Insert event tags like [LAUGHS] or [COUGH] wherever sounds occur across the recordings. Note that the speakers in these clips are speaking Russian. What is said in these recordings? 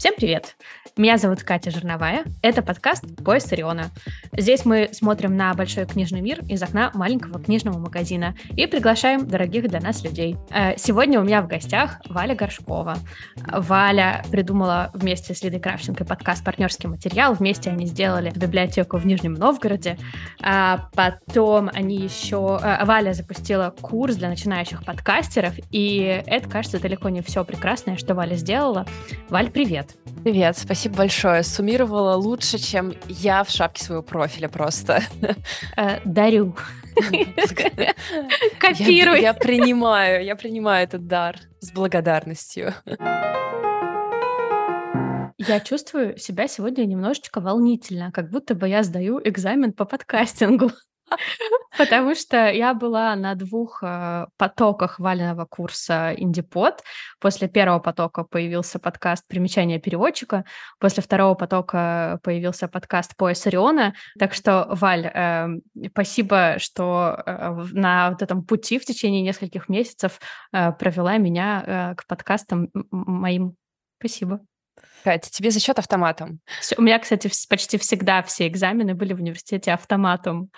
Всем привет! Меня зовут Катя Жерновая. Это подкаст «Поезд Ориона». Здесь мы смотрим на большой книжный мир из окна маленького книжного магазина и приглашаем дорогих для нас людей. Э, сегодня у меня в гостях Валя Горшкова. Валя придумала вместе с Лидой Кравченко подкаст «Партнерский материал». Вместе они сделали библиотеку в Нижнем Новгороде. А потом они еще... Э, Валя запустила курс для начинающих подкастеров, и это, кажется, далеко не все прекрасное, что Валя сделала. Валь, привет! Привет, спасибо большое. Суммировала лучше, чем я в шапке своего профиля просто. Э, дарю. [LAUGHS] Копируй. Я, я принимаю, я принимаю этот дар с благодарностью. Я чувствую себя сегодня немножечко волнительно, как будто бы я сдаю экзамен по подкастингу. Потому что я была на двух э, потоках валенного курса Индипод. После первого потока появился подкаст «Примечание переводчика», после второго потока появился подкаст «Пояс Ориона». Так что, Валь, э, спасибо, что э, на вот этом пути в течение нескольких месяцев э, провела меня к подкастам моим. Спасибо. Катя, тебе зачет автоматом. У меня, кстати, почти всегда все экзамены были в университете автоматом.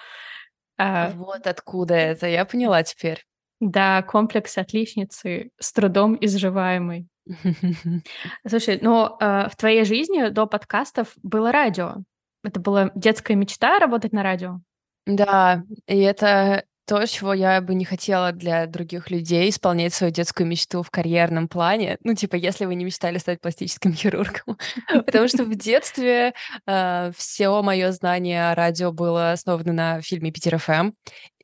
А, вот откуда это, я поняла теперь. Да, комплекс отличницы с трудом изживаемый. [LAUGHS] Слушай, ну э, в твоей жизни до подкастов было радио. Это была детская мечта работать на радио? Да, и это то, чего я бы не хотела для других людей, исполнять свою детскую мечту в карьерном плане. Ну, типа, если вы не мечтали стать пластическим [LAUGHS] хирургом. Потому что в детстве э, все мое знание о радио было основано на фильме «Питер ФМ».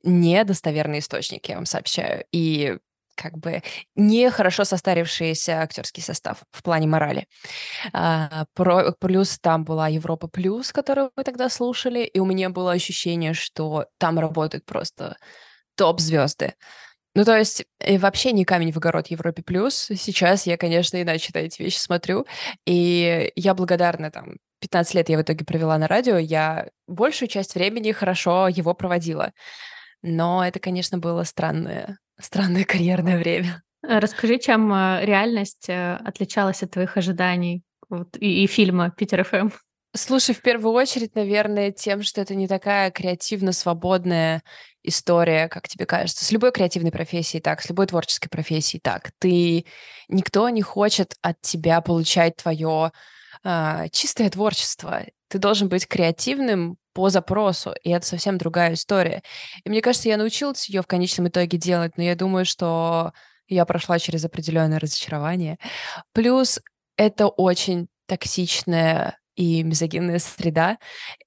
Недостоверный источник, я вам сообщаю. И как бы не хорошо состарившийся актерский состав в плане морали. А, про, плюс там была Европа Плюс, которую мы тогда слушали, и у меня было ощущение, что там работают просто топ-звезды. Ну, то есть, и вообще не камень в огород Европе Плюс. Сейчас я, конечно, иначе на эти вещи смотрю. И я благодарна там 15 лет я в итоге провела на радио, я большую часть времени хорошо его проводила. Но это, конечно, было странное Странное карьерное время. Э, расскажи, чем э, реальность э, отличалась от твоих ожиданий вот, и, и фильма «Питер ФМ». Слушай, в первую очередь, наверное, тем, что это не такая креативно-свободная история, как тебе кажется. С любой креативной профессией так, с любой творческой профессией так. Ты... Никто не хочет от тебя получать твое а, чистое творчество. Ты должен быть креативным по запросу, и это совсем другая история. И мне кажется, я научилась ее в конечном итоге делать, но я думаю, что я прошла через определенное разочарование. Плюс это очень токсичная и мизогинная среда,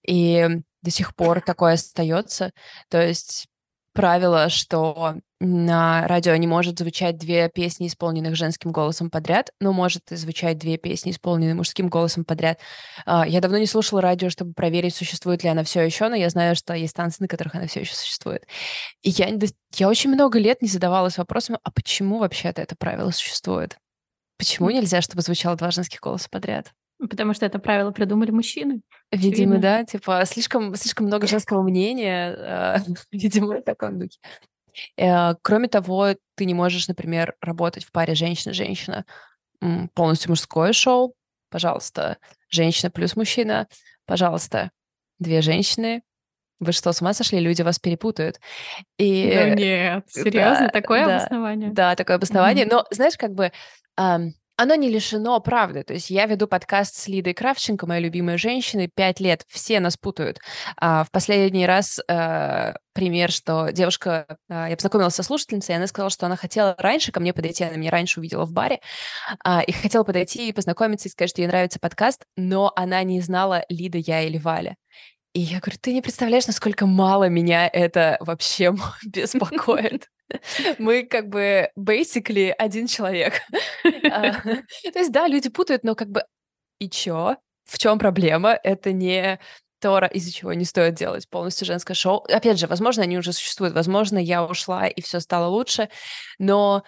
и до сих пор такое остается. То есть правило, что на радио не может звучать две песни, исполненных женским голосом подряд, но может звучать две песни, исполненные мужским голосом подряд. А, я давно не слушала радио, чтобы проверить, существует ли она все еще, но я знаю, что есть станции, на которых она все еще существует. И я, я очень много лет не задавалась вопросом, а почему вообще-то это правило существует? Почему нельзя, чтобы звучало два женских голоса подряд? Потому что это правило придумали мужчины. Видимо, очевидно. да, типа слишком, слишком много женского мнения, э, [LAUGHS] видимо, в таком духе. Э, кроме того, ты не можешь, например, работать в паре женщина-женщина. Полностью мужское шоу, пожалуйста. Женщина плюс мужчина, пожалуйста. Две женщины. Вы что, с ума сошли? Люди вас перепутают. И... Ну нет, [LAUGHS] серьезно, да, такое да, обоснование? Да, такое обоснование. Mm-hmm. Но, знаешь, как бы... Um, оно не лишено правды. То есть я веду подкаст с Лидой Кравченко, моей любимой женщиной, пять лет. Все нас путают. А, в последний раз а, пример, что девушка... А, я познакомилась со слушательницей, и она сказала, что она хотела раньше ко мне подойти, она меня раньше увидела в баре, а, и хотела подойти и познакомиться, и сказать, что ей нравится подкаст, но она не знала, Лида я или Валя. И я говорю, ты не представляешь, насколько мало меня это вообще [LAUGHS] беспокоит. [LAUGHS] Мы как бы basically один человек. [LAUGHS] А, то есть, да, люди путают, но как бы и чё? В чем проблема? Это не то, из-за чего не стоит делать полностью женское шоу. Опять же, возможно, они уже существуют, возможно, я ушла и все стало лучше, но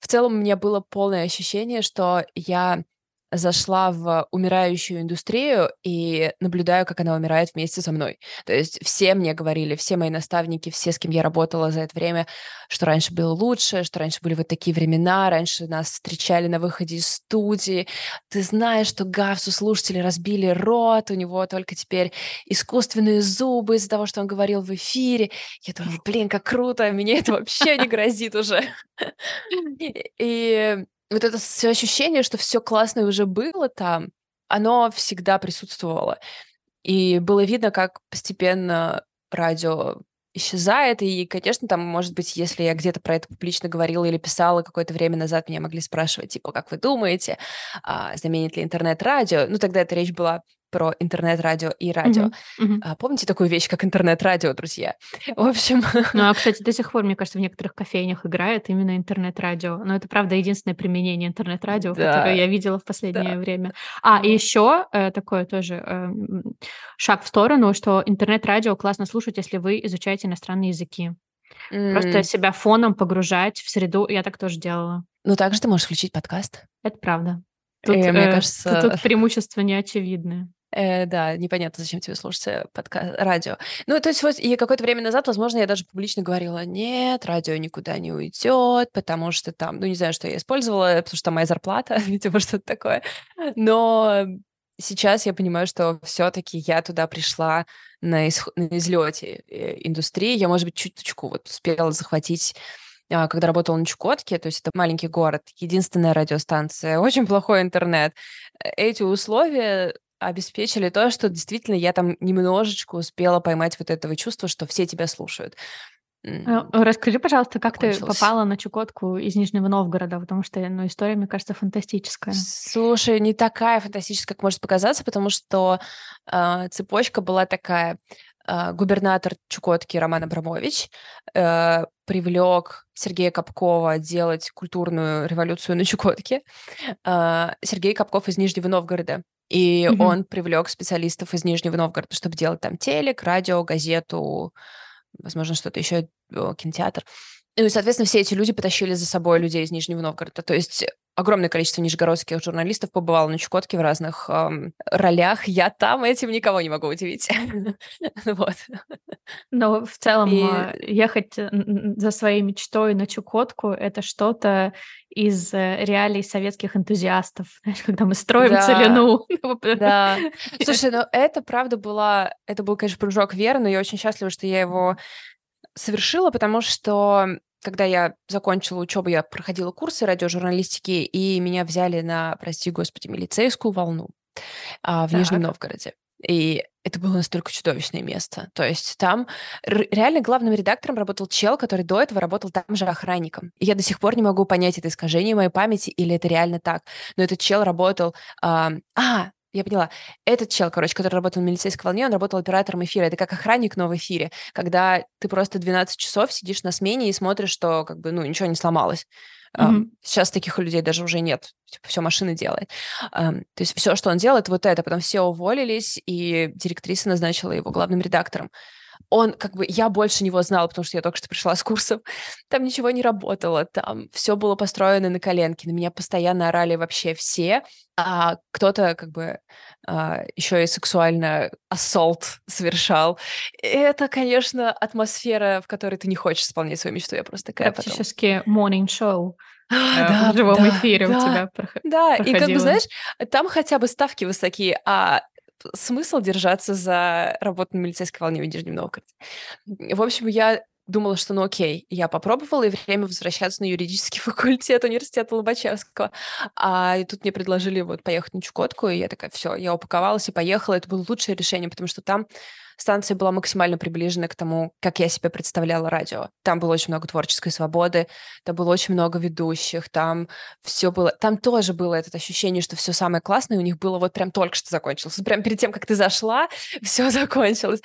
в целом у меня было полное ощущение, что я зашла в умирающую индустрию и наблюдаю, как она умирает вместе со мной. То есть все мне говорили, все мои наставники, все, с кем я работала за это время, что раньше было лучше, что раньше были вот такие времена, раньше нас встречали на выходе из студии. Ты знаешь, что Гавсу слушатели разбили рот, у него только теперь искусственные зубы из-за того, что он говорил в эфире. Я думаю, блин, как круто, мне это вообще не [LAUGHS] грозит уже. [LAUGHS] И вот это все ощущение, что все классное уже было там, оно всегда присутствовало. И было видно, как постепенно радио исчезает. И, конечно, там, может быть, если я где-то про это публично говорила или писала какое-то время назад, меня могли спрашивать, типа, как вы думаете, а, заменит ли интернет-радио? Ну, тогда эта речь была про интернет-радио и радио. Mm-hmm. Mm-hmm. А, помните такую вещь, как интернет-радио, друзья? [LAUGHS] В общем... Ну, а, [LAUGHS] кстати, до сих пор, мне кажется, в некоторых кофейнях играет именно интернет-радио. Но это, правда, единственное применение интернет-радио, да. которое я видела в последнее да. время. А, и еще э, такое тоже э, шаг в сторону, что интернет-радио классно слушать, если вы изучаете иностранные языки. Mm. Просто себя фоном погружать в среду. Я так тоже делала. Ну, также ты можешь включить подкаст. Это правда. Тут, и, мне э, кажется... тут преимущества неочевидные. Э, да, непонятно, зачем тебе слушать э, подкаст, радио. Ну, то есть вот и какое-то время назад, возможно, я даже публично говорила, нет, радио никуда не уйдет, потому что там, ну, не знаю, что я использовала, потому что там моя зарплата, [LAUGHS] видимо, что-то такое. Но сейчас я понимаю, что все-таки я туда пришла на, ис- на излете э, индустрии. Я, может быть, чуточку вот успела захватить а, когда работала на Чукотке, то есть это маленький город, единственная радиостанция, [LAUGHS] очень плохой интернет. Эти условия обеспечили то, что действительно я там немножечко успела поймать вот этого чувства, что все тебя слушают. А, расскажи, пожалуйста, как ты попала на Чукотку из Нижнего Новгорода, потому что, ну, история, мне кажется, фантастическая. Слушай, не такая фантастическая, как может показаться, потому что э, цепочка была такая. Э, губернатор Чукотки Роман Абрамович э, привлек Сергея Капкова делать культурную революцию на Чукотке. Э, Сергей Капков из Нижнего Новгорода. И mm-hmm. он привлек специалистов из Нижнего Новгорода, чтобы делать там телек, радио, газету, возможно, что-то еще, кинотеатр. Ну и, соответственно, все эти люди потащили за собой людей из Нижнего Новгорода. То есть огромное количество нижегородских журналистов побывало на Чукотке в разных эм, ролях. Я там этим никого не могу удивить. [LAUGHS] вот. Но в целом и... А, ехать за своей мечтой на Чукотку — это что-то из э, реалий советских энтузиастов, [LAUGHS] знаешь, когда мы строим да, целину. [LAUGHS] Да. Слушай, ну это правда была... Это был, конечно, прыжок веры, но я очень счастлива, что я его совершила, потому что когда я закончила учебу, я проходила курсы радиожурналистики, и меня взяли на, прости господи, милицейскую волну а, в так. Нижнем Новгороде. И это было настолько чудовищное место. То есть там реально главным редактором работал чел, который до этого работал там же охранником. И я до сих пор не могу понять, это искажение моей памяти или это реально так. Но этот чел работал... Э, а, я поняла. Этот чел, короче, который работал в милицейской волне, он работал оператором эфира. Это как охранник, но в эфире, когда ты просто 12 часов сидишь на смене и смотришь, что как бы, ну, ничего не сломалось. Mm-hmm. Сейчас таких людей даже уже нет. Типа, все машина делает. То есть все, что он делает, вот это. Потом все уволились, и директриса назначила его главным редактором он как бы, я больше него знала, потому что я только что пришла с курсов, там ничего не работало, там все было построено на коленке, на меня постоянно орали вообще все, а кто-то как бы а, еще и сексуально ассолт совершал. Это, конечно, атмосфера, в которой ты не хочешь исполнять свою мечту, я просто такая Практически потом... morning show. А, да, в живом да, эфире да, у тебя. Да, проходило. и как бы, знаешь, там хотя бы ставки высокие, а смысл держаться за работу на милицейской волне в Нижнем Новгороде. В общем, я думала, что ну окей, я попробовала, и время возвращаться на юридический [LAUGHS] факультет университета Лобачевского. А и тут мне предложили вот поехать на Чукотку, и я такая, все, я упаковалась и поехала. Это было лучшее решение, потому что там станция была максимально приближена к тому, как я себе представляла радио. Там было очень много творческой свободы, там было очень много ведущих, там все было... Там тоже было это ощущение, что все самое классное у них было вот прям только что закончилось. Прям перед тем, как ты зашла, [LAUGHS] все закончилось.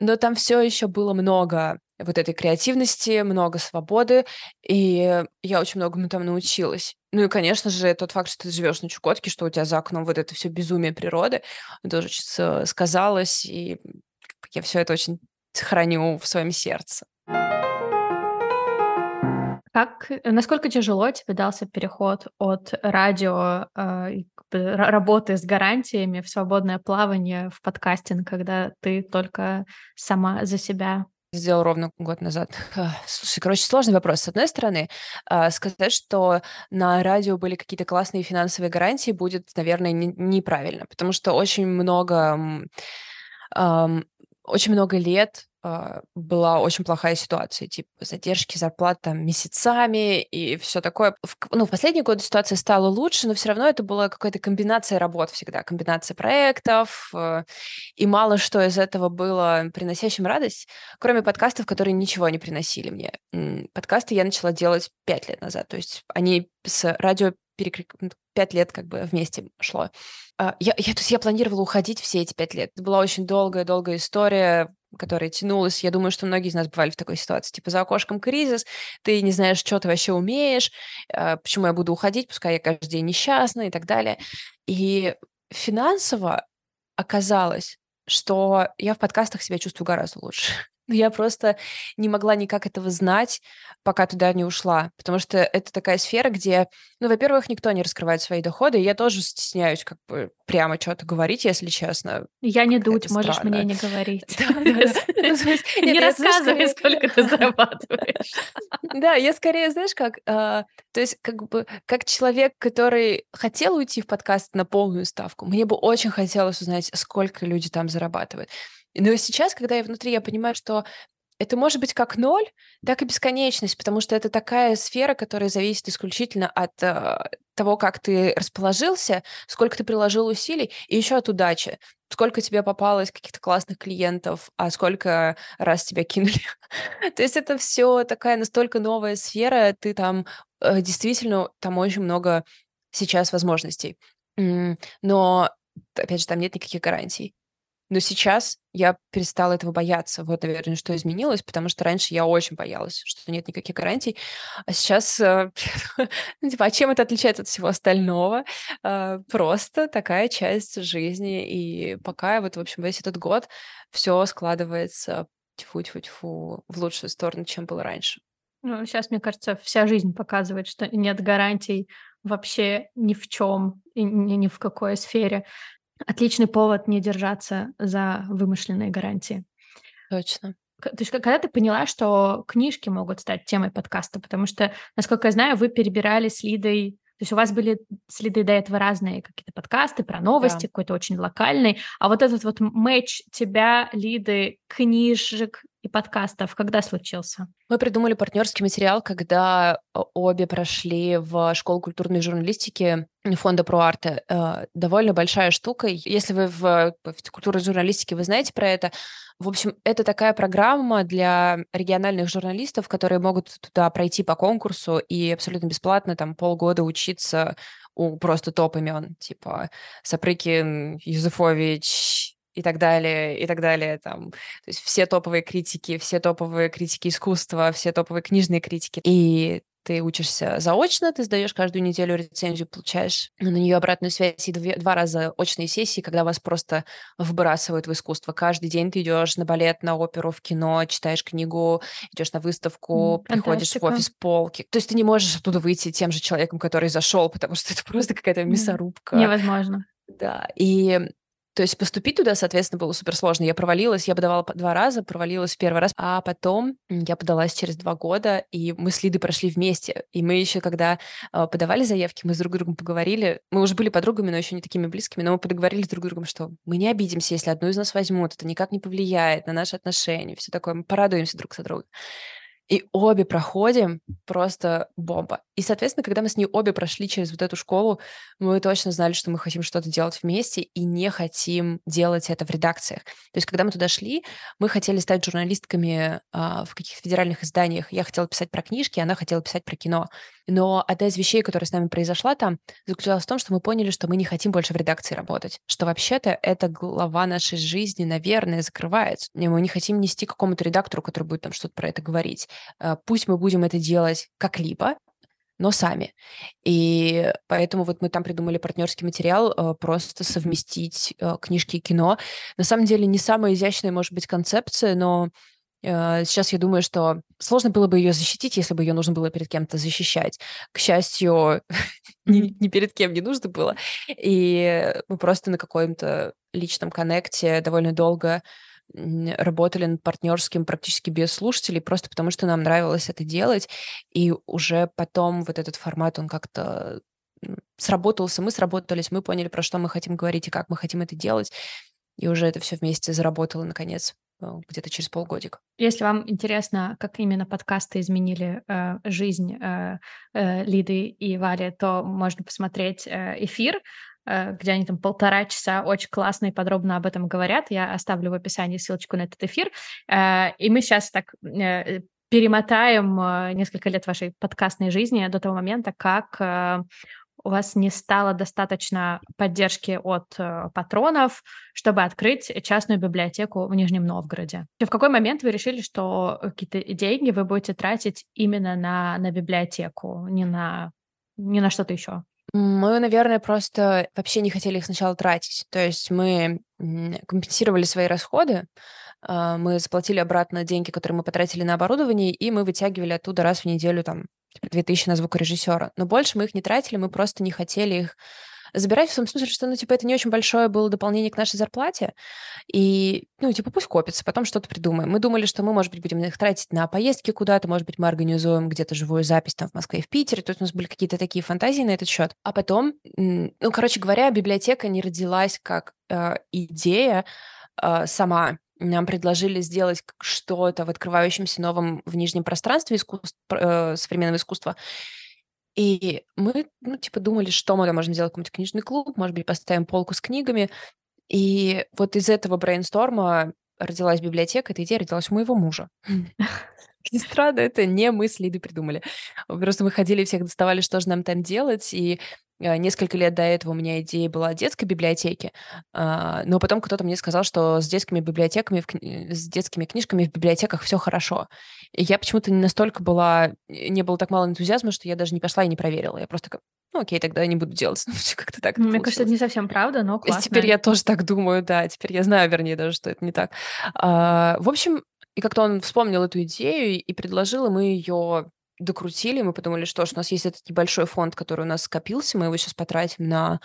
Но там все еще было много вот этой креативности, много свободы, и я очень многому там научилась. Ну и, конечно же, тот факт, что ты живешь на Чукотке, что у тебя за окном вот это все безумие природы, тоже сказалось, и я все это очень храню в своем сердце. Как, насколько тяжело тебе дался переход от радио, э, работы с гарантиями в свободное плавание в подкастинг, когда ты только сама за себя сделал ровно год назад. Слушай, короче, сложный вопрос. С одной стороны, а, сказать, что на радио были какие-то классные финансовые гарантии, будет, наверное, неправильно, потому что очень много, очень много лет а, была очень плохая ситуация, типа задержки зарплат там месяцами и все такое. В, ну, в последние годы ситуация стала лучше, но все равно это была какая-то комбинация работ всегда, комбинация проектов, э, и мало что из этого было приносящим радость, кроме подкастов, которые ничего не приносили мне. Подкасты я начала делать пять лет назад, то есть они с радио перекрик... пять лет как бы вместе шло. А, я, я, то есть я планировала уходить все эти пять лет. Это была очень долгая-долгая история, которая тянулась. Я думаю, что многие из нас бывали в такой ситуации. Типа за окошком кризис, ты не знаешь, что ты вообще умеешь, а, почему я буду уходить, пускай я каждый день несчастна и так далее. И финансово оказалось, что я в подкастах себя чувствую гораздо лучше. Но я просто не могла никак этого знать, пока туда не ушла. Потому что это такая сфера, где, ну, во-первых, никто не раскрывает свои доходы. И я тоже стесняюсь как бы прямо что-то говорить, если честно. Я не дуть, можешь мне не говорить. [LAUGHS] [LAUGHS] [LAUGHS] Не рассказывай, сколько ты зарабатываешь. Да, я скорее, знаешь, как... А, то есть как бы как человек, который хотел уйти в подкаст на полную ставку, мне бы очень хотелось узнать, сколько люди там зарабатывают. Но сейчас, когда я внутри, я понимаю, что это может быть как ноль, так и бесконечность, потому что это такая сфера, которая зависит исключительно от э, того, как ты расположился, сколько ты приложил усилий, и еще от удачи. Сколько тебе попалось каких-то классных клиентов, а сколько раз тебя кинули. [LAUGHS] То есть это все такая настолько новая сфера, ты там э, действительно, там очень много сейчас возможностей. Но, опять же, там нет никаких гарантий. Но сейчас я перестала этого бояться. Вот, наверное, что изменилось, потому что раньше я очень боялась, что нет никаких гарантий. А сейчас, э, [LAUGHS] ну, типа, а чем это отличается от всего остального? Э, просто такая часть жизни. И пока вот, в общем, весь этот год все складывается тьфу-тьфу-тьфу в лучшую сторону, чем было раньше. Ну, сейчас, мне кажется, вся жизнь показывает, что нет гарантий вообще ни в чем и ни, ни в какой сфере. Отличный повод не держаться за вымышленные гарантии. Точно. То есть, когда ты поняла, что книжки могут стать темой подкаста, потому что, насколько я знаю, вы перебирали с Лидой то есть у вас были следы до этого разные какие-то подкасты про новости, да. какой-то очень локальный. А вот этот вот матч тебя, Лиды, книжек и подкастов, когда случился? Мы придумали партнерский материал, когда обе прошли в школу культурной журналистики фонда ProArt. Э, довольно большая штука. Если вы в, в культурной журналистике, вы знаете про это. В общем, это такая программа для региональных журналистов, которые могут туда пройти по конкурсу и абсолютно бесплатно там полгода учиться у просто топ имен, типа Сапрыкин, Юзефович, и так далее, и так далее. Там. То есть все топовые критики, все топовые критики искусства, все топовые книжные критики. И ты учишься заочно, ты сдаешь каждую неделю рецензию, получаешь на нее обратную связь и две, два раза очные сессии, когда вас просто выбрасывают в искусство. Каждый день ты идешь на балет, на оперу, в кино, читаешь книгу, идешь на выставку, mm, приходишь в офис полки. То есть ты не можешь оттуда выйти тем же человеком, который зашел, потому что это [LAUGHS] просто какая-то мясорубка. Невозможно. Да, и то есть поступить туда, соответственно, было супер сложно. Я провалилась, я подавала два раза, провалилась в первый раз, а потом я подалась через два года, и мы с Лидой прошли вместе. И мы еще, когда э, подавали заявки, мы с друг другом поговорили. Мы уже были подругами, но еще не такими близкими, но мы поговорили с друг другом, что мы не обидимся, если одну из нас возьмут, это никак не повлияет на наши отношения, все такое, мы порадуемся друг за друга. И обе проходим просто бомба. И, соответственно, когда мы с ней обе прошли через вот эту школу, мы точно знали, что мы хотим что-то делать вместе и не хотим делать это в редакциях. То есть, когда мы туда шли, мы хотели стать журналистками а, в каких-то федеральных изданиях. Я хотела писать про книжки, она хотела писать про кино. Но одна из вещей, которая с нами произошла там, заключалась в том, что мы поняли, что мы не хотим больше в редакции работать. Что вообще-то эта глава нашей жизни, наверное, закрывается. И мы не хотим нести какому-то редактору, который будет там что-то про это говорить. А, пусть мы будем это делать как-либо, но сами. И поэтому вот мы там придумали партнерский материал, а, просто совместить а, книжки и кино. На самом деле не самая изящная, может быть, концепция, но Э, сейчас я думаю, что сложно было бы ее защитить, если бы ее нужно было перед кем-то защищать. К счастью, [LAUGHS] ни перед кем не нужно было. И мы просто на каком-то личном коннекте довольно долго работали над партнерским практически без слушателей, просто потому что нам нравилось это делать. И уже потом вот этот формат, он как-то сработался, мы сработались, мы поняли, про что мы хотим говорить и как мы хотим это делать. И уже это все вместе заработало, наконец, э, где-то через полгодика. Если вам интересно, как именно подкасты изменили э, жизнь э, э, Лиды и Вали, то можно посмотреть э, эфир, где они там полтора часа очень классно и подробно об этом говорят. Я оставлю в описании ссылочку на этот эфир. Э, и мы сейчас так э, перемотаем э, несколько лет вашей подкастной жизни до того момента, как э, у вас не стало достаточно поддержки от э, патронов, чтобы открыть частную библиотеку в Нижнем Новгороде. И в какой момент вы решили, что какие-то деньги вы будете тратить именно на, на библиотеку, не на, не на что-то еще? Мы, наверное, просто вообще не хотели их сначала тратить. То есть мы компенсировали свои расходы, а, мы заплатили обратно деньги, которые мы потратили на оборудование, и мы вытягивали оттуда раз в неделю там типа 2000 на звукорежиссера. Но больше мы их не тратили, мы просто не хотели их забирать в том смысле, что, ну, типа, это не очень большое было дополнение к нашей зарплате, и, ну, типа, пусть копится, потом что-то придумаем. Мы думали, что мы, может быть, будем их тратить на поездки куда-то, может быть, мы организуем где-то живую запись там в Москве и в Питере, есть у нас были какие-то такие фантазии на этот счет. А потом, ну, короче говоря, библиотека не родилась как э, идея э, сама, нам предложили сделать что-то в открывающемся новом в нижнем пространстве искусств, э, современного искусства. И мы, ну, типа, думали, что мы можем сделать, какой-нибудь книжный клуб, может быть, поставим полку с книгами. И вот из этого брейнсторма родилась библиотека, эта идея родилась у моего мужа. [LAUGHS] Не странно, это не мы с Лидой придумали. Просто мы ходили, всех доставали, что же нам там делать, и несколько лет до этого у меня идея была детской библиотеки, а, но потом кто-то мне сказал, что с детскими библиотеками, э, с детскими книжками в библиотеках все хорошо. И я почему-то не настолько была, не было так мало энтузиазма, что я даже не пошла и не проверила. Я просто как, ну окей, тогда не буду делать. [LAUGHS] Ну, как-то так. Мне кажется, это не совсем правда, но классно. Теперь я тоже так думаю, да. Теперь я знаю, вернее, даже, что это не так. А, в общем, и как-то он вспомнил эту идею и предложил, и мы ее докрутили, мы подумали, что ж, у нас есть этот небольшой фонд, который у нас скопился, мы его сейчас потратим на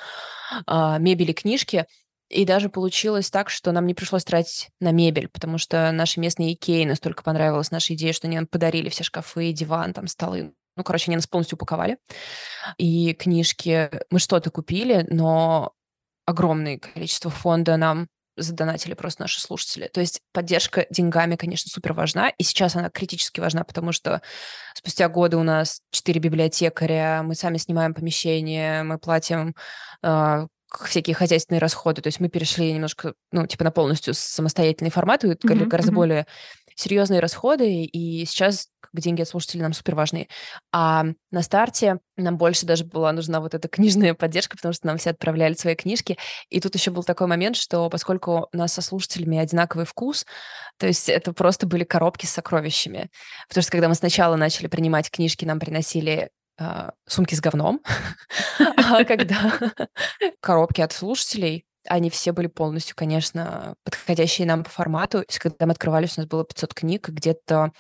а, мебель и книжки. И даже получилось так, что нам не пришлось тратить на мебель, потому что наши местные Икеи настолько понравилась наша идея, что они нам подарили все шкафы, диван, там, столы. Ну, короче, они нас полностью упаковали. И книжки мы что-то купили, но огромное количество фонда нам задонатили просто наши слушатели. То есть поддержка деньгами, конечно, супер важна, и сейчас она критически важна, потому что спустя годы у нас четыре библиотекаря, мы сами снимаем помещение, мы платим э, всякие хозяйственные расходы, то есть мы перешли немножко, ну, типа на полностью самостоятельный формат, и mm-hmm. гораздо mm-hmm. более серьезные расходы, и сейчас деньги от слушателей нам супер важны. А на старте нам больше даже была нужна вот эта книжная поддержка, потому что нам все отправляли свои книжки. И тут еще был такой момент, что поскольку у нас со слушателями одинаковый вкус, то есть это просто были коробки с сокровищами. Потому что когда мы сначала начали принимать книжки, нам приносили Uh, сумки с говном, [LAUGHS] а когда коробки от слушателей, они все были полностью, конечно, подходящие нам по формату. То есть, когда мы открывались, у нас было 500 книг, где-то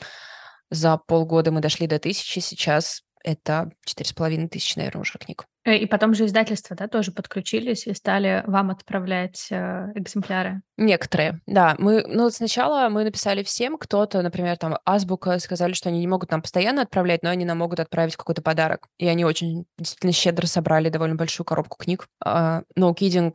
за полгода мы дошли до тысячи, сейчас это четыре с половиной тысячи, наверное, уже книг. Э, и потом же издательства, да, тоже подключились и стали вам отправлять э, экземпляры. Некоторые, да. Мы, ну, сначала мы написали всем, кто-то, например, там, Азбука, сказали, что они не могут нам постоянно отправлять, но они нам могут отправить какой-то подарок. И они очень действительно щедро собрали довольно большую коробку книг. Uh, no Kidding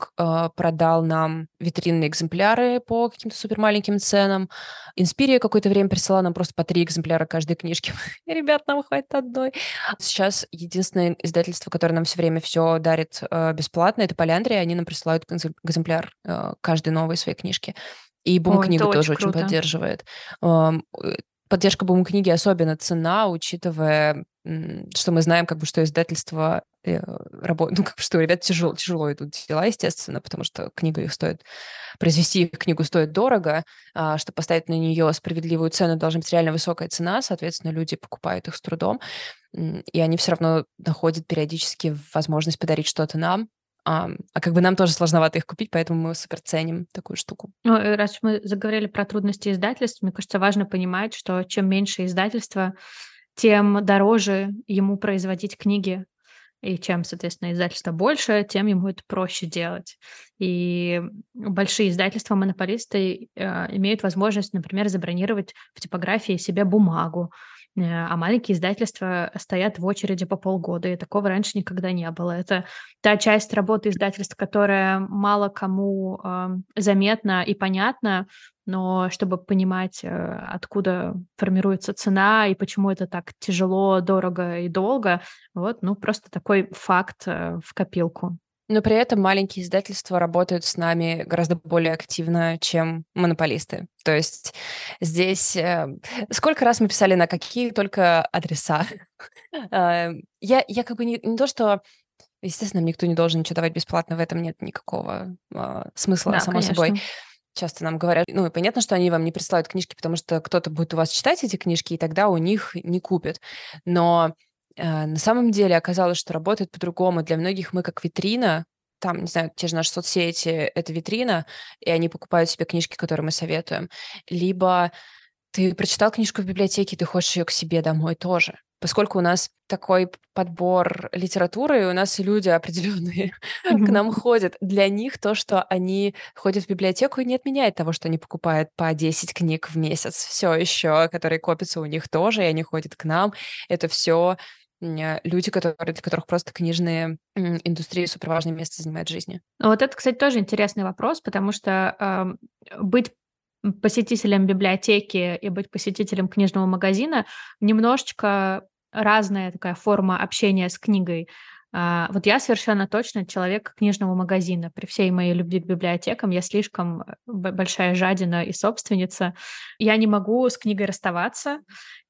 продал нам витринные экземпляры по каким-то супер маленьким ценам. Инспирия какое-то время присылала нам просто по три экземпляра каждой книжки. [LAUGHS] Ребят, нам хватит одной. Сейчас единственное издательство, которое нам все время все дарит uh, бесплатно, это Поляндрия. Они нам присылают экземпляр uh, каждой новой своей книжки. И Бум-книга тоже очень, очень поддерживает. Э, поддержка Бум-книги особенно цена, учитывая, что мы знаем, как бы, что издательство э, работает, ну, как что ребят тяжело, тяжело идут дела, естественно, потому что книга их стоит, произвести книгу стоит дорого, а чтобы поставить на нее справедливую цену, должна быть реально высокая цена, соответственно, люди покупают их с трудом, и они все равно находят периодически возможность подарить что-то нам, а, а как бы нам тоже сложновато их купить, поэтому мы супер ценим такую штуку. Ну, раз мы заговорили про трудности издательств, мне кажется, важно понимать, что чем меньше издательства, тем дороже ему производить книги, и чем, соответственно, издательство больше, тем ему это проще делать. И большие издательства-монополисты э, имеют возможность, например, забронировать в типографии себе бумагу, а маленькие издательства стоят в очереди по полгода, и такого раньше никогда не было. Это та часть работы издательства, которая мало кому э, заметна и понятна, но чтобы понимать, э, откуда формируется цена и почему это так тяжело, дорого и долго, вот, ну, просто такой факт э, в копилку. Но при этом маленькие издательства работают с нами гораздо более активно, чем монополисты. То есть здесь... Э, сколько раз мы писали на какие только адреса? [LAUGHS] я, я как бы не, не то, что Естественно, никто не должен ничего давать бесплатно, в этом нет никакого э, смысла, да, само конечно. собой часто нам говорят, ну, и понятно, что они вам не присылают книжки, потому что кто-то будет у вас читать эти книжки, и тогда у них не купят. Но на самом деле оказалось, что работает по-другому. Для многих мы как витрина, там, не знаю, те же наши соцсети — это витрина, и они покупают себе книжки, которые мы советуем. Либо ты прочитал книжку в библиотеке, ты хочешь ее к себе домой тоже поскольку у нас такой подбор литературы, у нас и люди [LAUGHS] определенные к нам ходят. Для них то, что они ходят в библиотеку, не отменяет того, что они покупают по 10 книг в месяц. Все еще, которые копятся у них тоже, и они ходят к нам. Это все люди, которые, для которых просто книжные индустрии супер важное место занимает в жизни. Вот это, кстати, тоже интересный вопрос, потому что э, быть посетителем библиотеки и быть посетителем книжного магазина немножечко разная такая форма общения с книгой. А, вот я совершенно точно человек книжного магазина. При всей моей любви к библиотекам я слишком э, большая жадина и собственница. Я не могу с книгой расставаться.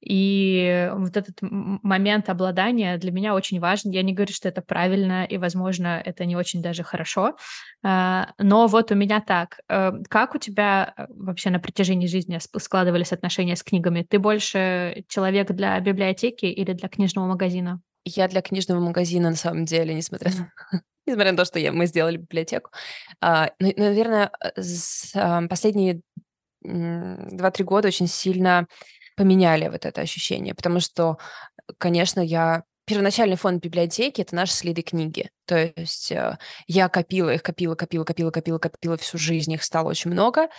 И вот этот момент обладания для меня очень важен. Я не говорю, что это правильно, и, возможно, это не очень даже хорошо. А, но вот у меня так. Э, как у тебя э, вообще на протяжении жизни складывались отношения с книгами? Ты больше человек для библиотеки или для книжного магазина? Я для книжного магазина, на самом деле, несмотря на, [LAUGHS] несмотря на то, что я, мы сделали библиотеку. А, наверное, с, а, последние два-три года очень сильно поменяли вот это ощущение, потому что, конечно, я первоначальный фонд библиотеки это наши следы книги. То есть э, я копила их, копила, копила, копила, копила, копила всю жизнь, их стало очень много.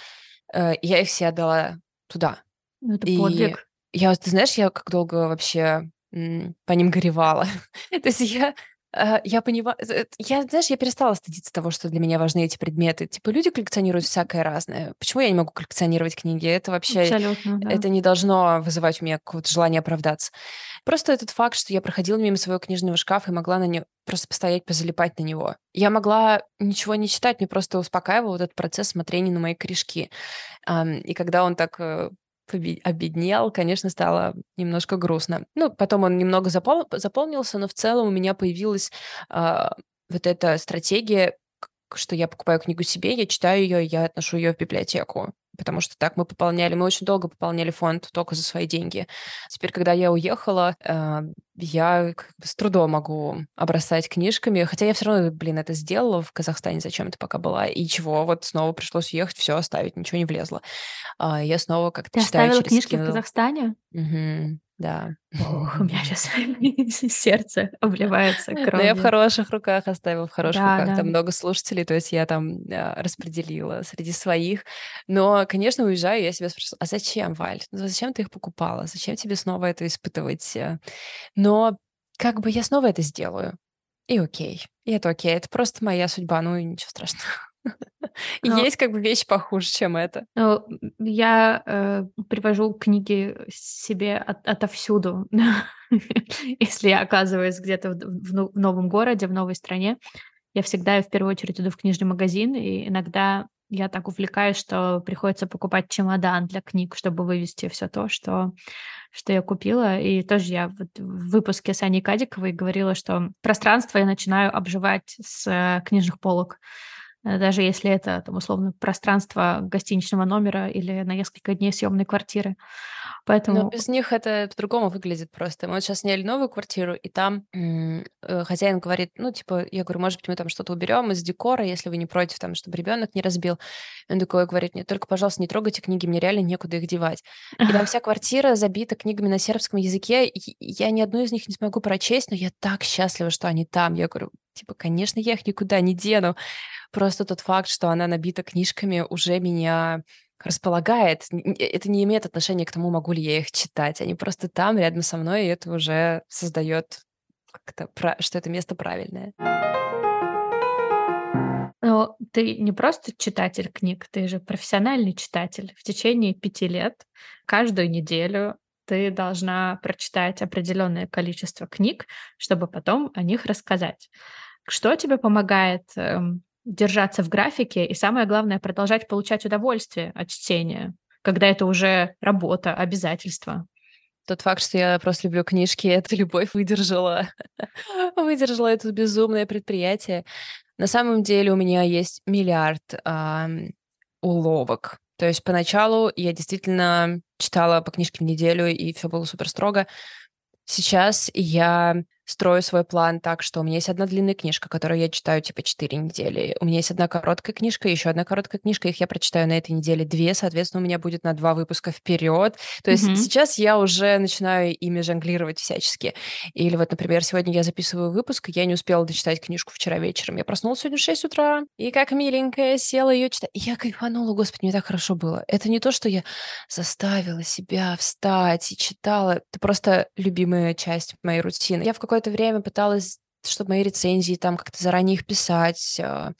Э, я их все отдала туда. Ну, это подвиг. И я, ты знаешь, я как долго вообще по ним горевала. [LAUGHS] То есть я э, я понимаю, я, знаешь, я перестала стыдиться того, что для меня важны эти предметы. Типа люди коллекционируют всякое разное. Почему я не могу коллекционировать книги? Это вообще, Абсолютно, да. это не должно вызывать у меня какого-то желания оправдаться. Просто этот факт, что я проходила мимо своего книжного шкафа и могла на него просто постоять, позалипать на него. Я могла ничего не читать, мне просто успокаивал вот этот процесс смотрения на мои корешки. И когда он так э, обеднел, конечно, стало немножко грустно. Ну, потом он немного запол заполнился, но в целом у меня появилась э, вот эта стратегия, что я покупаю книгу себе, я читаю ее, я отношу ее в библиотеку потому что так мы пополняли, мы очень долго пополняли фонд только за свои деньги. Теперь, когда я уехала, э, я с трудом могу обрастать книжками, хотя я все равно, блин, это сделала в Казахстане зачем-то пока была, и чего, вот снова пришлось уехать, все оставить, ничего не влезло. А я снова как-то Ты читаю оставила книжки Kindle. в Казахстане? Угу. Да. Ох, у меня сейчас [LAUGHS] сердце обливается кровью. [LAUGHS] Но я в хороших руках оставила, в хороших да, руках. Да. Там много слушателей, то есть я там а, распределила среди своих. Но, конечно, уезжаю, я себя спрашиваю, а зачем, Валь? Ну, зачем ты их покупала? Зачем тебе снова это испытывать? Но как бы я снова это сделаю. И окей. И это окей. Это просто моя судьба, ну и ничего страшного. Есть как бы вещь похуже, чем это. Ну, я э, привожу книги себе от, отовсюду. [LAUGHS] Если я оказываюсь где-то в, в, в новом городе, в новой стране, я всегда в первую очередь иду в книжный магазин, и иногда я так увлекаюсь, что приходится покупать чемодан для книг, чтобы вывести все то, что, что я купила. И тоже я вот в выпуске с Аней Кадиковой говорила, что пространство я начинаю обживать с э, книжных полок. Э, даже если это, там, условно, пространство гостиничного номера или на несколько дней съемной квартиры. Но без них это по-другому выглядит просто. Мы вот сейчас сняли новую квартиру, и там э, хозяин говорит, ну, типа, я говорю, может быть, мы там что-то уберем из декора, если вы не против, там, чтобы ребенок не разбил. Он такой говорит, мне только, пожалуйста, не трогайте книги, мне реально некуда их девать. И там [LAUGHS] вся квартира забита книгами на сербском языке. и Я ни одну из них не смогу прочесть, но я так счастлива, что они там. Я говорю, типа, конечно, я их никуда не дену. Просто тот факт, что она набита книжками, уже меня располагает. Это не имеет отношения к тому, могу ли я их читать. Они просто там, рядом со мной, и это уже создает как-то, что это место правильное. Но ты не просто читатель книг, ты же профессиональный читатель. В течение пяти лет каждую неделю ты должна прочитать определенное количество книг, чтобы потом о них рассказать. Что тебе помогает эм, держаться в графике и, самое главное, продолжать получать удовольствие от чтения, когда это уже работа, обязательство. Тот факт, что я просто люблю книжки, [LAUGHS] эта любовь выдержала, [LAUGHS] выдержала это безумное предприятие. На самом деле у меня есть миллиард э, уловок. То есть поначалу я действительно читала по книжке в неделю, и все было супер строго. Сейчас я строю свой план так, что у меня есть одна длинная книжка, которую я читаю типа 4 недели. У меня есть одна короткая книжка, еще одна короткая книжка, их я прочитаю на этой неделе две, соответственно, у меня будет на два выпуска вперед. То есть mm-hmm. сейчас я уже начинаю ими жонглировать всячески. Или вот, например, сегодня я записываю выпуск, я не успела дочитать книжку вчера вечером. Я проснулась сегодня в 6 утра, и как миленькая села ее читать. И я кайфанула, господи, мне так хорошо было. Это не то, что я заставила себя встать и читала. Это просто любимая часть моей рутины. Я в какой-то время пыталась, чтобы мои рецензии там как-то заранее их писать, а,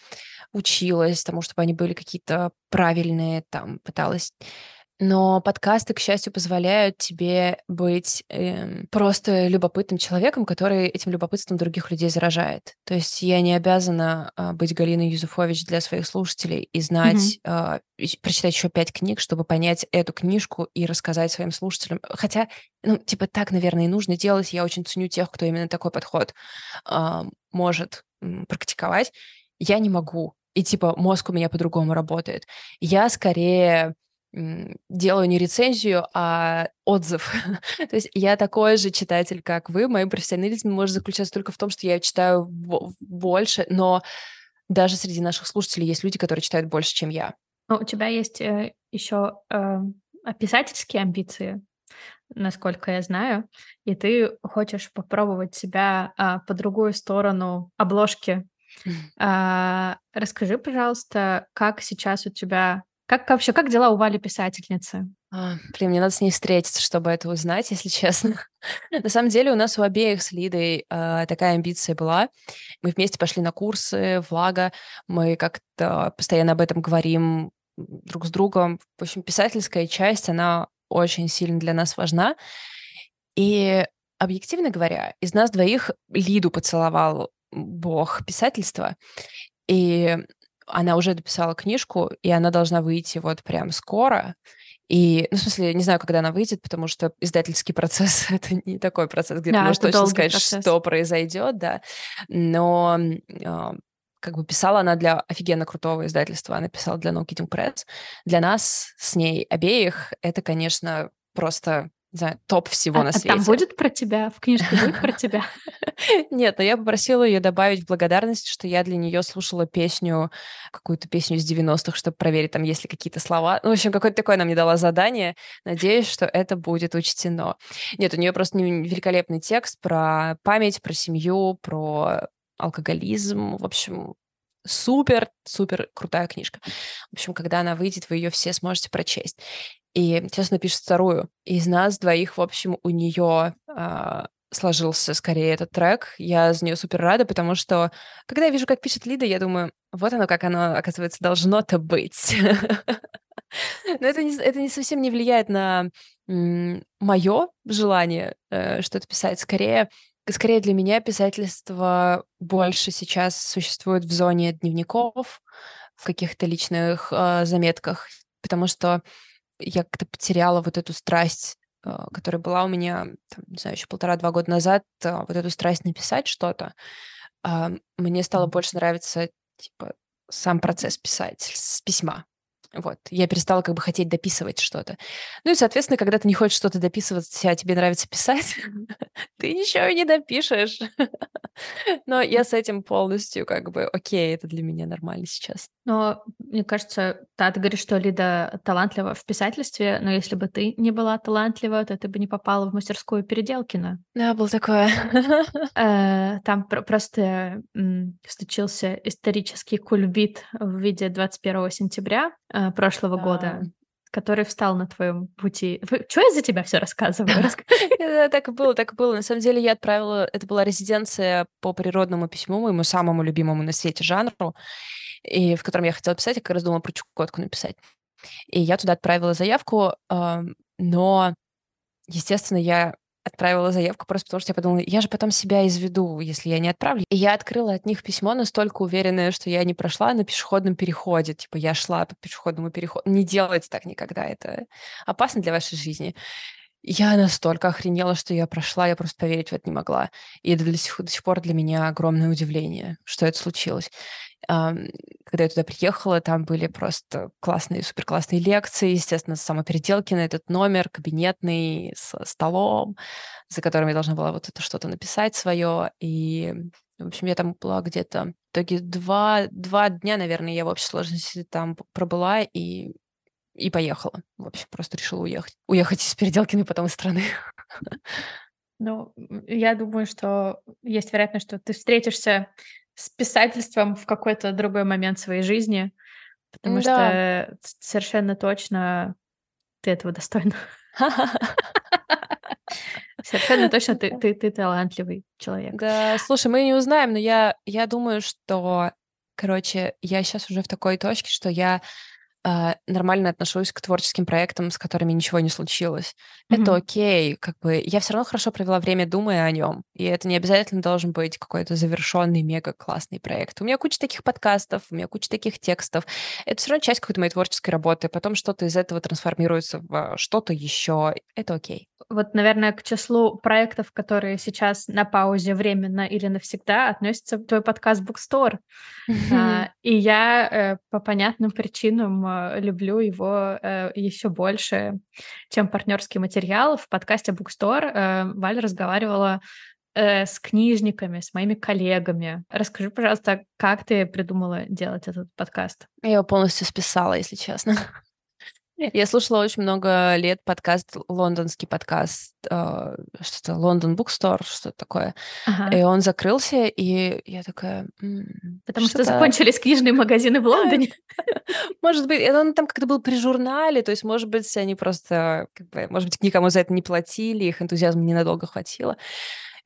училась тому, чтобы они были какие-то правильные, там пыталась но подкасты, к счастью, позволяют тебе быть э, просто любопытным человеком, который этим любопытством других людей заражает. То есть я не обязана э, быть Галиной Юзуфович для своих слушателей и знать, mm-hmm. э, прочитать еще пять книг, чтобы понять эту книжку и рассказать своим слушателям. Хотя, ну, типа, так, наверное, и нужно делать. Я очень ценю тех, кто именно такой подход э, может э, практиковать. Я не могу. И типа мозг у меня по-другому работает. Я скорее делаю не рецензию, а отзыв. [LAUGHS] То есть я такой же читатель, как вы. Мой профессионализм может заключаться только в том, что я читаю больше, но даже среди наших слушателей есть люди, которые читают больше, чем я. Но у тебя есть э, еще э, писательские амбиции, насколько я знаю, и ты хочешь попробовать себя э, по другую сторону обложки. Э, расскажи, пожалуйста, как сейчас у тебя как вообще, как дела у Вали писательницы? А, блин, мне надо с ней встретиться, чтобы это узнать, если [LAUGHS] честно. на самом деле у нас у обеих с Лидой э, такая амбиция была. Мы вместе пошли на курсы влага, мы как-то постоянно об этом говорим друг с другом. В общем, писательская часть, она очень сильно для нас важна. И объективно говоря, из нас двоих Лиду поцеловал бог писательства. И она уже дописала книжку, и она должна выйти вот прям скоро. И, ну, в смысле, не знаю, когда она выйдет, потому что издательский процесс [LAUGHS] — это не такой процесс, где да, ты можешь точно сказать, процесс. что произойдет, да. Но э, как бы писала она для офигенно крутого издательства, она писала для No Kidding Press. Для нас с ней обеих это, конечно, просто не знаю, топ всего а, на свете. А там будет про тебя? В книжке будет про [LAUGHS] тебя? Нет, но я попросила ее добавить в благодарность, что я для нее слушала песню, какую-то песню из 90-х, чтобы проверить, там есть ли какие-то слова. Ну, в общем, какое-то такое она мне дала задание. Надеюсь, что это будет учтено. Нет, у нее просто великолепный текст про память, про семью, про алкоголизм. В общем, супер, супер крутая книжка. В общем, когда она выйдет, вы ее все сможете прочесть. И сейчас напишет вторую. Из нас двоих, в общем, у нее а, сложился скорее этот трек. Я за нее супер рада, потому что, когда я вижу, как пишет Лида, я думаю, вот оно, как оно, оказывается, должно-то быть. [LAUGHS] Но это не, это не совсем не влияет на мое желание э, что-то писать. Скорее, скорее для меня писательство больше сейчас существует в зоне дневников, в каких-то личных э, заметках, потому что я как-то потеряла вот эту страсть, а, которая была у меня, там, не знаю, еще полтора-два года назад, а, вот эту страсть написать что-то. А, мне стало больше нравиться, типа, сам процесс писать с письма. Вот. Я перестала как бы хотеть дописывать что-то. Ну и, соответственно, когда ты не хочешь что-то дописывать, а тебе нравится писать, [LAUGHS] ты ничего не допишешь. [LAUGHS] Но я с этим полностью как бы окей, это для меня нормально сейчас. Но мне кажется, да, ты говоришь, что Лида талантлива в писательстве, но если бы ты не была талантлива, то ты бы не попала в мастерскую Переделкина. Да, было такое. [LAUGHS] Э, там просто случился исторический кульбит в виде 21 сентября э, прошлого года, который встал на твоем пути. Что я за тебя все рассказываю? [LAUGHS] Так и было, так и было. На самом деле я отправила... Это была резиденция по природному письму, моему самому любимому на свете жанру, и в котором я хотела писать, я как раз думала про Чукотку написать. И я туда отправила заявку, но, естественно, я отправила заявку просто потому, что я подумала, я же потом себя изведу, если я не отправлю. И я открыла от них письмо, настолько уверенная, что я не прошла на пешеходном переходе. Типа я шла по пешеходному переходу. Не делайте так никогда, это опасно для вашей жизни. Я настолько охренела, что я прошла, я просто поверить в это не могла. И это до сих, до сих пор для меня огромное удивление, что это случилось. Когда я туда приехала, там были просто классные, супер классные лекции, естественно, самопеределки на этот номер, кабинетный, с столом, за которым я должна была вот это что-то написать свое. И, в общем, я там была где-то в итоге два, два дня, наверное, я в общей сложности там пробыла, и и поехала. В общем, просто решила уехать. Уехать из Переделкиной, потом из страны. Ну, я думаю, что есть вероятность, что ты встретишься с писательством в какой-то другой момент своей жизни, потому да. что совершенно точно ты этого достойна. [LAUGHS] Совершенно точно ты, ты, ты талантливый человек. Да, слушай, мы не узнаем, но я, я думаю, что, короче, я сейчас уже в такой точке, что я э, нормально отношусь к творческим проектам, с которыми ничего не случилось. Mm-hmm. Это окей, как бы я все равно хорошо провела время, думая о нем. И это не обязательно должен быть какой-то завершенный, мега классный проект. У меня куча таких подкастов, у меня куча таких текстов. Это все равно часть какой-то моей творческой работы. Потом что-то из этого трансформируется в что-то еще. Это окей. Вот, наверное, к числу проектов, которые сейчас на паузе временно или навсегда, относится твой подкаст Bookstore. [LAUGHS] А, и я э, по понятным причинам э, люблю его э, еще больше, чем партнерский материал. В подкасте Bookstore Валя разговаривала с книжниками, с моими коллегами. Расскажи, пожалуйста, как ты придумала делать этот подкаст? Я его полностью списала, если честно. Я слушала очень много лет подкаст, лондонский подкаст, э, что-то Лондон Bookstore, что-то такое. Ага. И он закрылся, и я такая... Потому что, что закончились книжные магазины в Лондоне. [LAUGHS] Может быть, он там как-то был при журнале, то есть, может быть, они просто, как бы, может быть, никому за это не платили, их энтузиазма ненадолго хватило.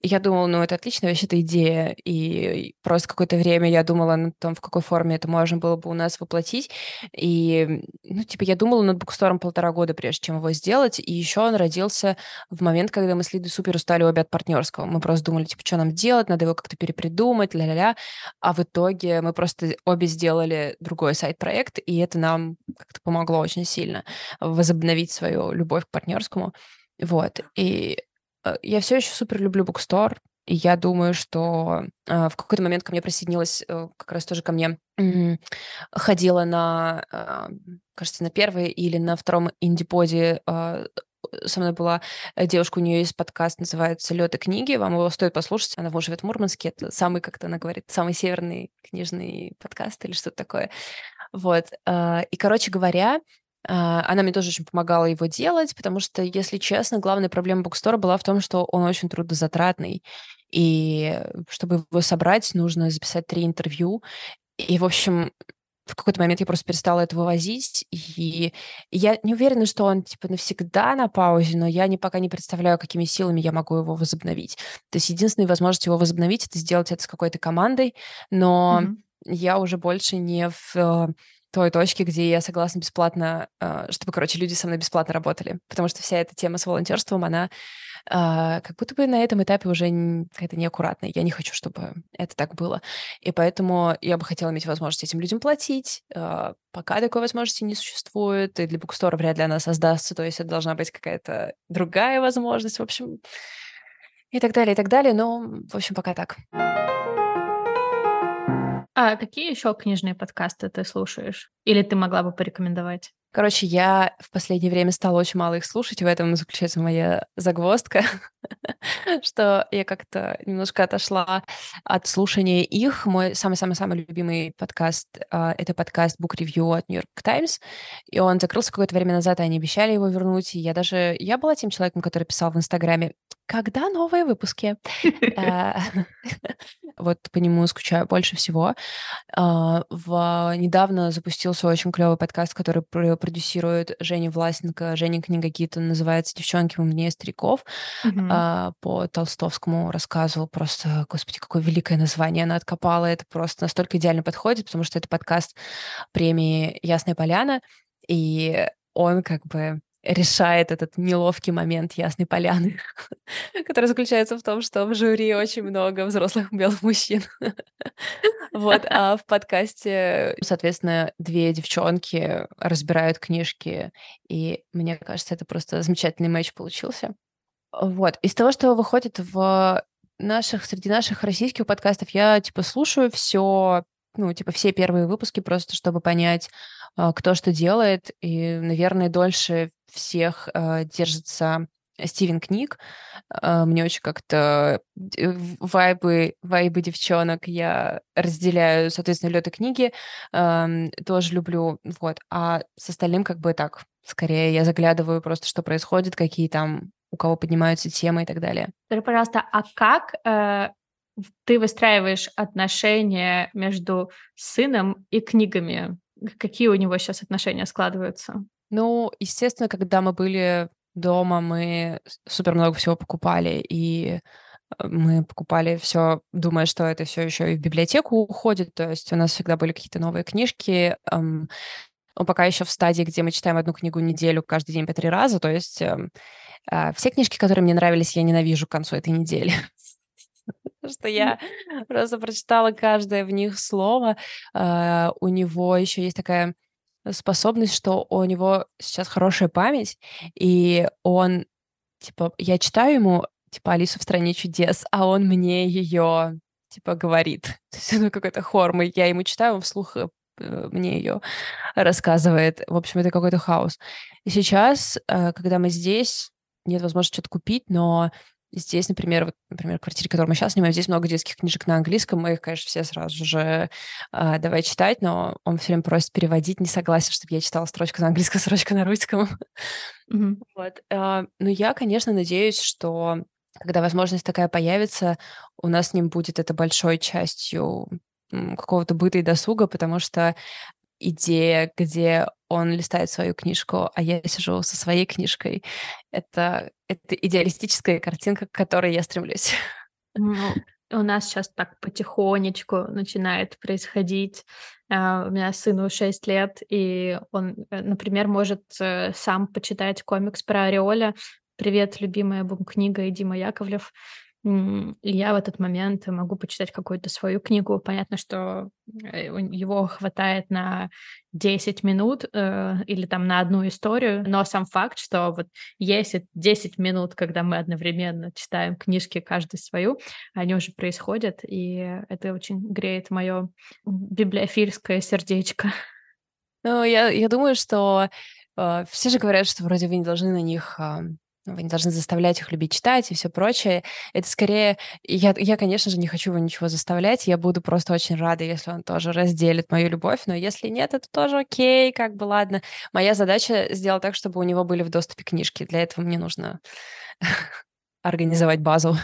Я думала, ну, это отличная вообще-то идея. И просто какое-то время я думала над том, в какой форме это можно было бы у нас воплотить. И, ну, типа, я думала над букстором полтора года, прежде чем его сделать. И еще он родился в момент, когда мы с Лидой супер устали обе от партнерского. Мы просто думали, типа, что нам делать, надо его как-то перепридумать, ля-ля-ля. А в итоге мы просто обе сделали другой сайт-проект, и это нам как-то помогло очень сильно возобновить свою любовь к партнерскому. Вот. И я все еще супер люблю букстор, и я думаю, что э, в какой-то момент ко мне присоединилась, э, как раз тоже ко мне э, ходила на, э, кажется, на первой или на втором инди-поде э, со мной была девушка, у нее есть подкаст, называется «Лед и книги», вам его стоит послушать, она живет в Мурманске, это самый, как она говорит, самый северный книжный подкаст или что-то такое. Вот. И, короче говоря, она мне тоже очень помогала его делать, потому что, если честно, главная проблема букстора была в том, что он очень трудозатратный. И чтобы его собрать, нужно записать три интервью. И, в общем, в какой-то момент я просто перестала это вывозить, и я не уверена, что он, типа, навсегда на паузе, но я не, пока не представляю, какими силами я могу его возобновить. То есть единственная возможность его возобновить — это сделать это с какой-то командой, но mm-hmm. я уже больше не в той точке, где я согласна бесплатно, э, чтобы, короче, люди со мной бесплатно работали. Потому что вся эта тема с волонтерством, она э, как будто бы на этом этапе уже какая-то неаккуратная. Я не хочу, чтобы это так было. И поэтому я бы хотела иметь возможность этим людям платить. Э, пока такой возможности не существует, и для букстора вряд ли она создастся, то есть это должна быть какая-то другая возможность, в общем, и так далее, и так далее. Но, в общем, пока так. А какие еще книжные подкасты ты слушаешь? Или ты могла бы порекомендовать? Короче, я в последнее время стала очень мало их слушать, в этом заключается моя загвоздка, [LAUGHS] что я как-то немножко отошла от слушания их. Мой самый-самый-самый любимый подкаст uh, — это подкаст Book Review от New York Times, и он закрылся какое-то время назад, и они обещали его вернуть, и я даже... Я была тем человеком, который писал в Инстаграме, когда новые выпуски? А, [LAUGHS] вот по нему скучаю больше всего. А, недавно запустился очень клевый подкаст, который продюсирует Женя Власенко, Женя Книгакит, он называется «Девчонки, умнее стариков». А, по толстовскому рассказывал просто, господи, какое великое название она откопала. Это просто настолько идеально подходит, потому что это подкаст премии «Ясная поляна», и он как бы решает этот неловкий момент Ясной Поляны, [LAUGHS] который заключается в том, что в жюри очень много взрослых белых мужчин. [LAUGHS] Вот, [LAUGHS] а в подкасте, соответственно, две девчонки разбирают книжки, и мне кажется, это просто замечательный матч получился. Вот, из того, что выходит в наших, среди наших российских подкастов, я, типа, слушаю все, ну, типа, все первые выпуски, просто чтобы понять, а, кто что делает, и, наверное, дольше всех э, держится Стивен Книг. Э, мне очень как-то вайбы, вайбы девчонок я разделяю, соответственно, лёты книги э, тоже люблю, вот. А с остальным как бы так, скорее я заглядываю просто, что происходит, какие там у кого поднимаются темы и так далее. Скажи, пожалуйста, а как э, ты выстраиваешь отношения между сыном и книгами? Какие у него сейчас отношения складываются? Ну, естественно, когда мы были дома, мы супер много всего покупали, и э, мы покупали все, думая, что это все еще и в библиотеку уходит. То есть у нас всегда были какие-то новые книжки. Эм, он пока еще в стадии, где мы читаем одну книгу неделю каждый день по три раза. То есть эм, э, все книжки, которые мне нравились, я ненавижу к концу этой недели. [LAUGHS] что я просто прочитала каждое в них слово. Э, у него еще есть такая способность, что у него сейчас хорошая память, и он, типа, я читаю ему, типа, Алису в стране чудес, а он мне ее, типа, говорит. [LAUGHS] То есть, ну, какой-то хор. Мы, я ему читаю, он вслух э, мне ее рассказывает. В общем, это какой-то хаос. И сейчас, э, когда мы здесь, нет возможности что-то купить, но Здесь, например, вот, например, в квартире, в которой мы сейчас снимаем, здесь много детских книжек на английском. Мы их, конечно, все сразу же э, давай читать, но он все время просит переводить, не согласен, чтобы я читала строчку на английском, [LAUGHS] строчку на русском. Mm-hmm. Вот. Э, но я, конечно, надеюсь, что когда возможность такая появится, у нас с ним будет это большой частью какого-то быта и досуга, потому что идея, где он листает свою книжку, а я сижу со своей книжкой. Это, это идеалистическая картинка, к которой я стремлюсь. Ну, у нас сейчас так потихонечку начинает происходить. Uh, у меня сыну 6 лет, и он, э, например, может uh, сам почитать комикс про Ореоля. Привет, любимая бум-книга и Дима Яковлев. И я в этот момент могу почитать какую-то свою книгу. Понятно, что э, его хватает на 10 минут э, или там на одну историю, но сам факт, что вот есть 10 минут, когда мы одновременно читаем книжки каждый свою, они уже происходят, и это очень греет мое библиофильское сердечко. Ну, я, я думаю, что э, все же говорят, что вроде вы не должны на них э, вы не должны заставлять их любить читать и все прочее. Это скорее... Я, я, конечно же, не хочу его ничего заставлять. Я буду просто очень рада, если он тоже разделит мою любовь. Но если нет, это тоже окей, как бы ладно. Моя задача сделать так, чтобы у него были в доступе книжки. Для этого мне нужно [LAUGHS] организовать базу.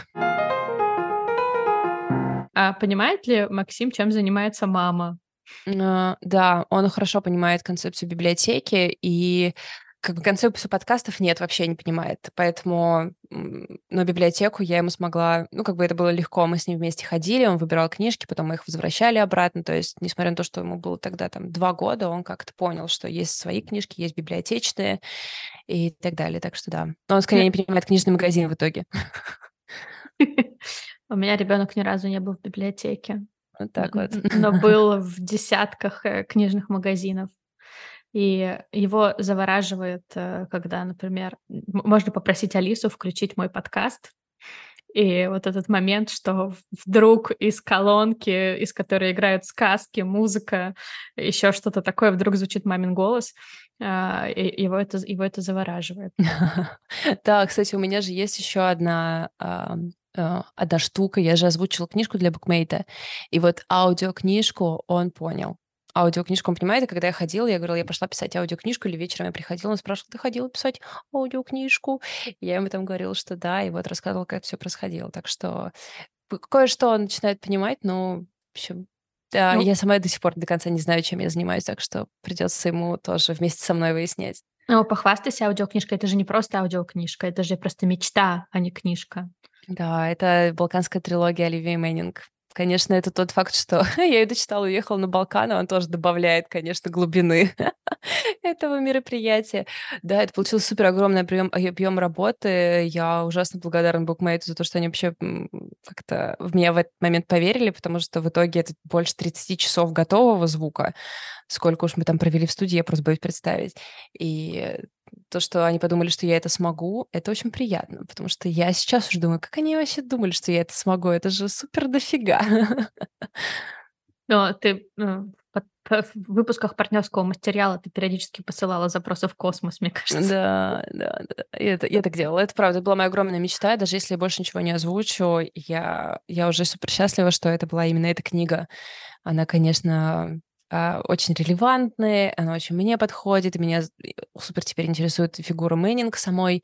А понимает ли Максим, чем занимается мама? Uh, да, он хорошо понимает концепцию библиотеки, и как бы концепцию подкастов нет, вообще не понимает. Поэтому на библиотеку я ему смогла... Ну, как бы это было легко. Мы с ним вместе ходили, он выбирал книжки, потом мы их возвращали обратно. То есть, несмотря на то, что ему было тогда там два года, он как-то понял, что есть свои книжки, есть библиотечные и так далее. Так что да. Но он скорее не понимает книжный магазин в итоге. [LAUGHS] У меня ребенок ни разу не был в библиотеке. Вот так вот. Но был в десятках э, книжных магазинов. И его завораживает, э, когда, например, можно попросить Алису включить мой подкаст, И вот этот момент, что вдруг из колонки, из которой играют сказки, музыка, еще что-то такое, вдруг звучит мамин голос, а, его это, его это завораживает. [LAUGHS] Да, кстати, у меня же есть еще одна а, одна штука. Я же озвучила книжку для букмейта, и вот аудиокнижку он понял аудиокнижку, он понимает, и когда я ходила, я говорила, я пошла писать аудиокнижку, или вечером я приходила, он спрашивал, ты ходила писать аудиокнижку? И я ему там говорила, что да, и вот рассказывала, как все происходило. Так что кое-что он начинает понимать, но, в общем, да, ну, я сама до сих пор до конца не знаю, чем я занимаюсь, так что придется ему тоже вместе со мной выяснять. Ну, похвастайся аудиокнижкой, это же не просто аудиокнижка, это же просто мечта, а не книжка. Да, это балканская трилогия Оливии Мэннинг. Конечно, это тот факт, что [LAUGHS] я ее дочитала, уехала на Балкан, он тоже добавляет, конечно, глубины [LAUGHS] этого мероприятия. Да, это получился супер огромный объем, объем работы. Я ужасно благодарна Букмейту за то, что они вообще как-то в меня в этот момент поверили, потому что в итоге это больше 30 часов готового звука. Сколько уж мы там провели в студии, я просто боюсь представить. И то, что они подумали, что я это смогу, это очень приятно, потому что я сейчас уже думаю, как они вообще думали, что я это смогу, это же супер дофига. Но ты ну, в выпусках партнерского материала ты периодически посылала запросы в космос, мне [LAUGHS] кажется. Да, да, да. Я, это, я так делала. Это правда, это была моя огромная мечта. Даже если я больше ничего не озвучу, я, я уже супер счастлива, что это была именно эта книга. Она, конечно, очень релевантные, она очень мне подходит, меня супер теперь интересует фигура Мэннинг самой.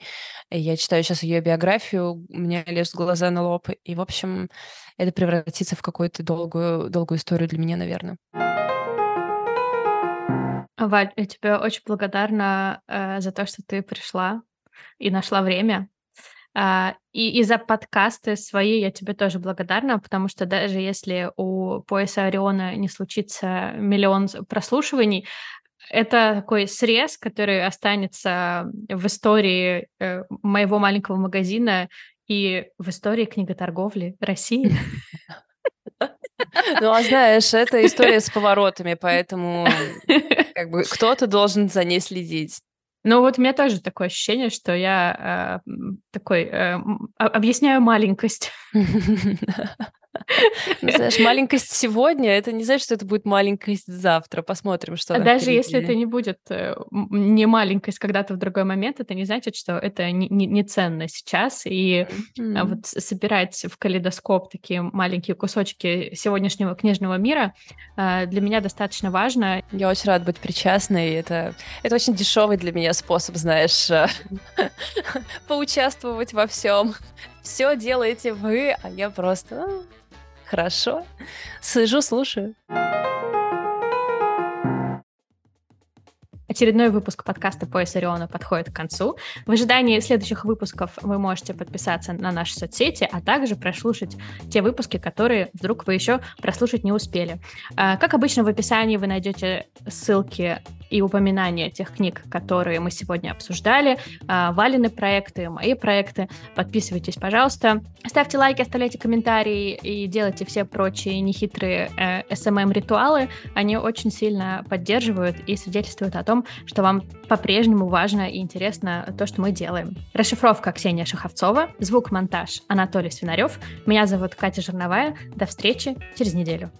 Я читаю сейчас ее биографию, у меня лезут глаза на лоб, и, в общем, это превратится в какую-то долгую, долгую историю для меня, наверное. Валь, я тебе очень благодарна э, за то, что ты пришла и нашла время. А, и, и за подкасты свои я тебе тоже благодарна, потому что даже если у пояса Ориона не случится миллион прослушиваний, это такой срез, который останется в истории э, моего маленького магазина и в истории книготорговли России. Ну, а знаешь, это история с [LAUGHS] поворотами, поэтому как бы [LAUGHS] кто-то должен за ней следить. Ну вот у меня тоже такое ощущение, что я э, такой э, объясняю маленькость. [LAUGHS] [LAUGHS] Ну, знаешь, маленькость сегодня, это не значит, что это будет маленькость завтра. Посмотрим, что А даже если это не будет э, не маленькость когда-то в другой момент, это не значит, что это не, не, не ценно сейчас. И mm-hmm. вот собирать в калейдоскоп такие маленькие кусочки сегодняшнего книжного мира э, для меня достаточно важно. Я очень рада быть причастной. Это, это очень дешевый для меня способ, знаешь, э, [LAUGHS] поучаствовать во всем. Все делаете вы, а я просто Хорошо. Сижу, слушаю. Очередной выпуск подкаста «Пояс Ориона» подходит к концу. В ожидании следующих выпусков вы можете подписаться на наши соцсети, а также прослушать те выпуски, которые вдруг вы еще прослушать не успели. А, как обычно, в описании вы найдете ссылки и упоминания тех книг, которые мы сегодня обсуждали, а, Валины проекты, мои проекты. Подписывайтесь, пожалуйста. Ставьте лайки, оставляйте комментарии и делайте все прочие нехитрые э, SMM-ритуалы. Они очень сильно поддерживают и свидетельствуют о том, что вам по-прежнему важно и интересно то, что мы делаем. Расшифровка Ксения Шаховцова, звук-монтаж Анатолий Свинарев. Меня зовут Катя Жерновая. До встречи через неделю.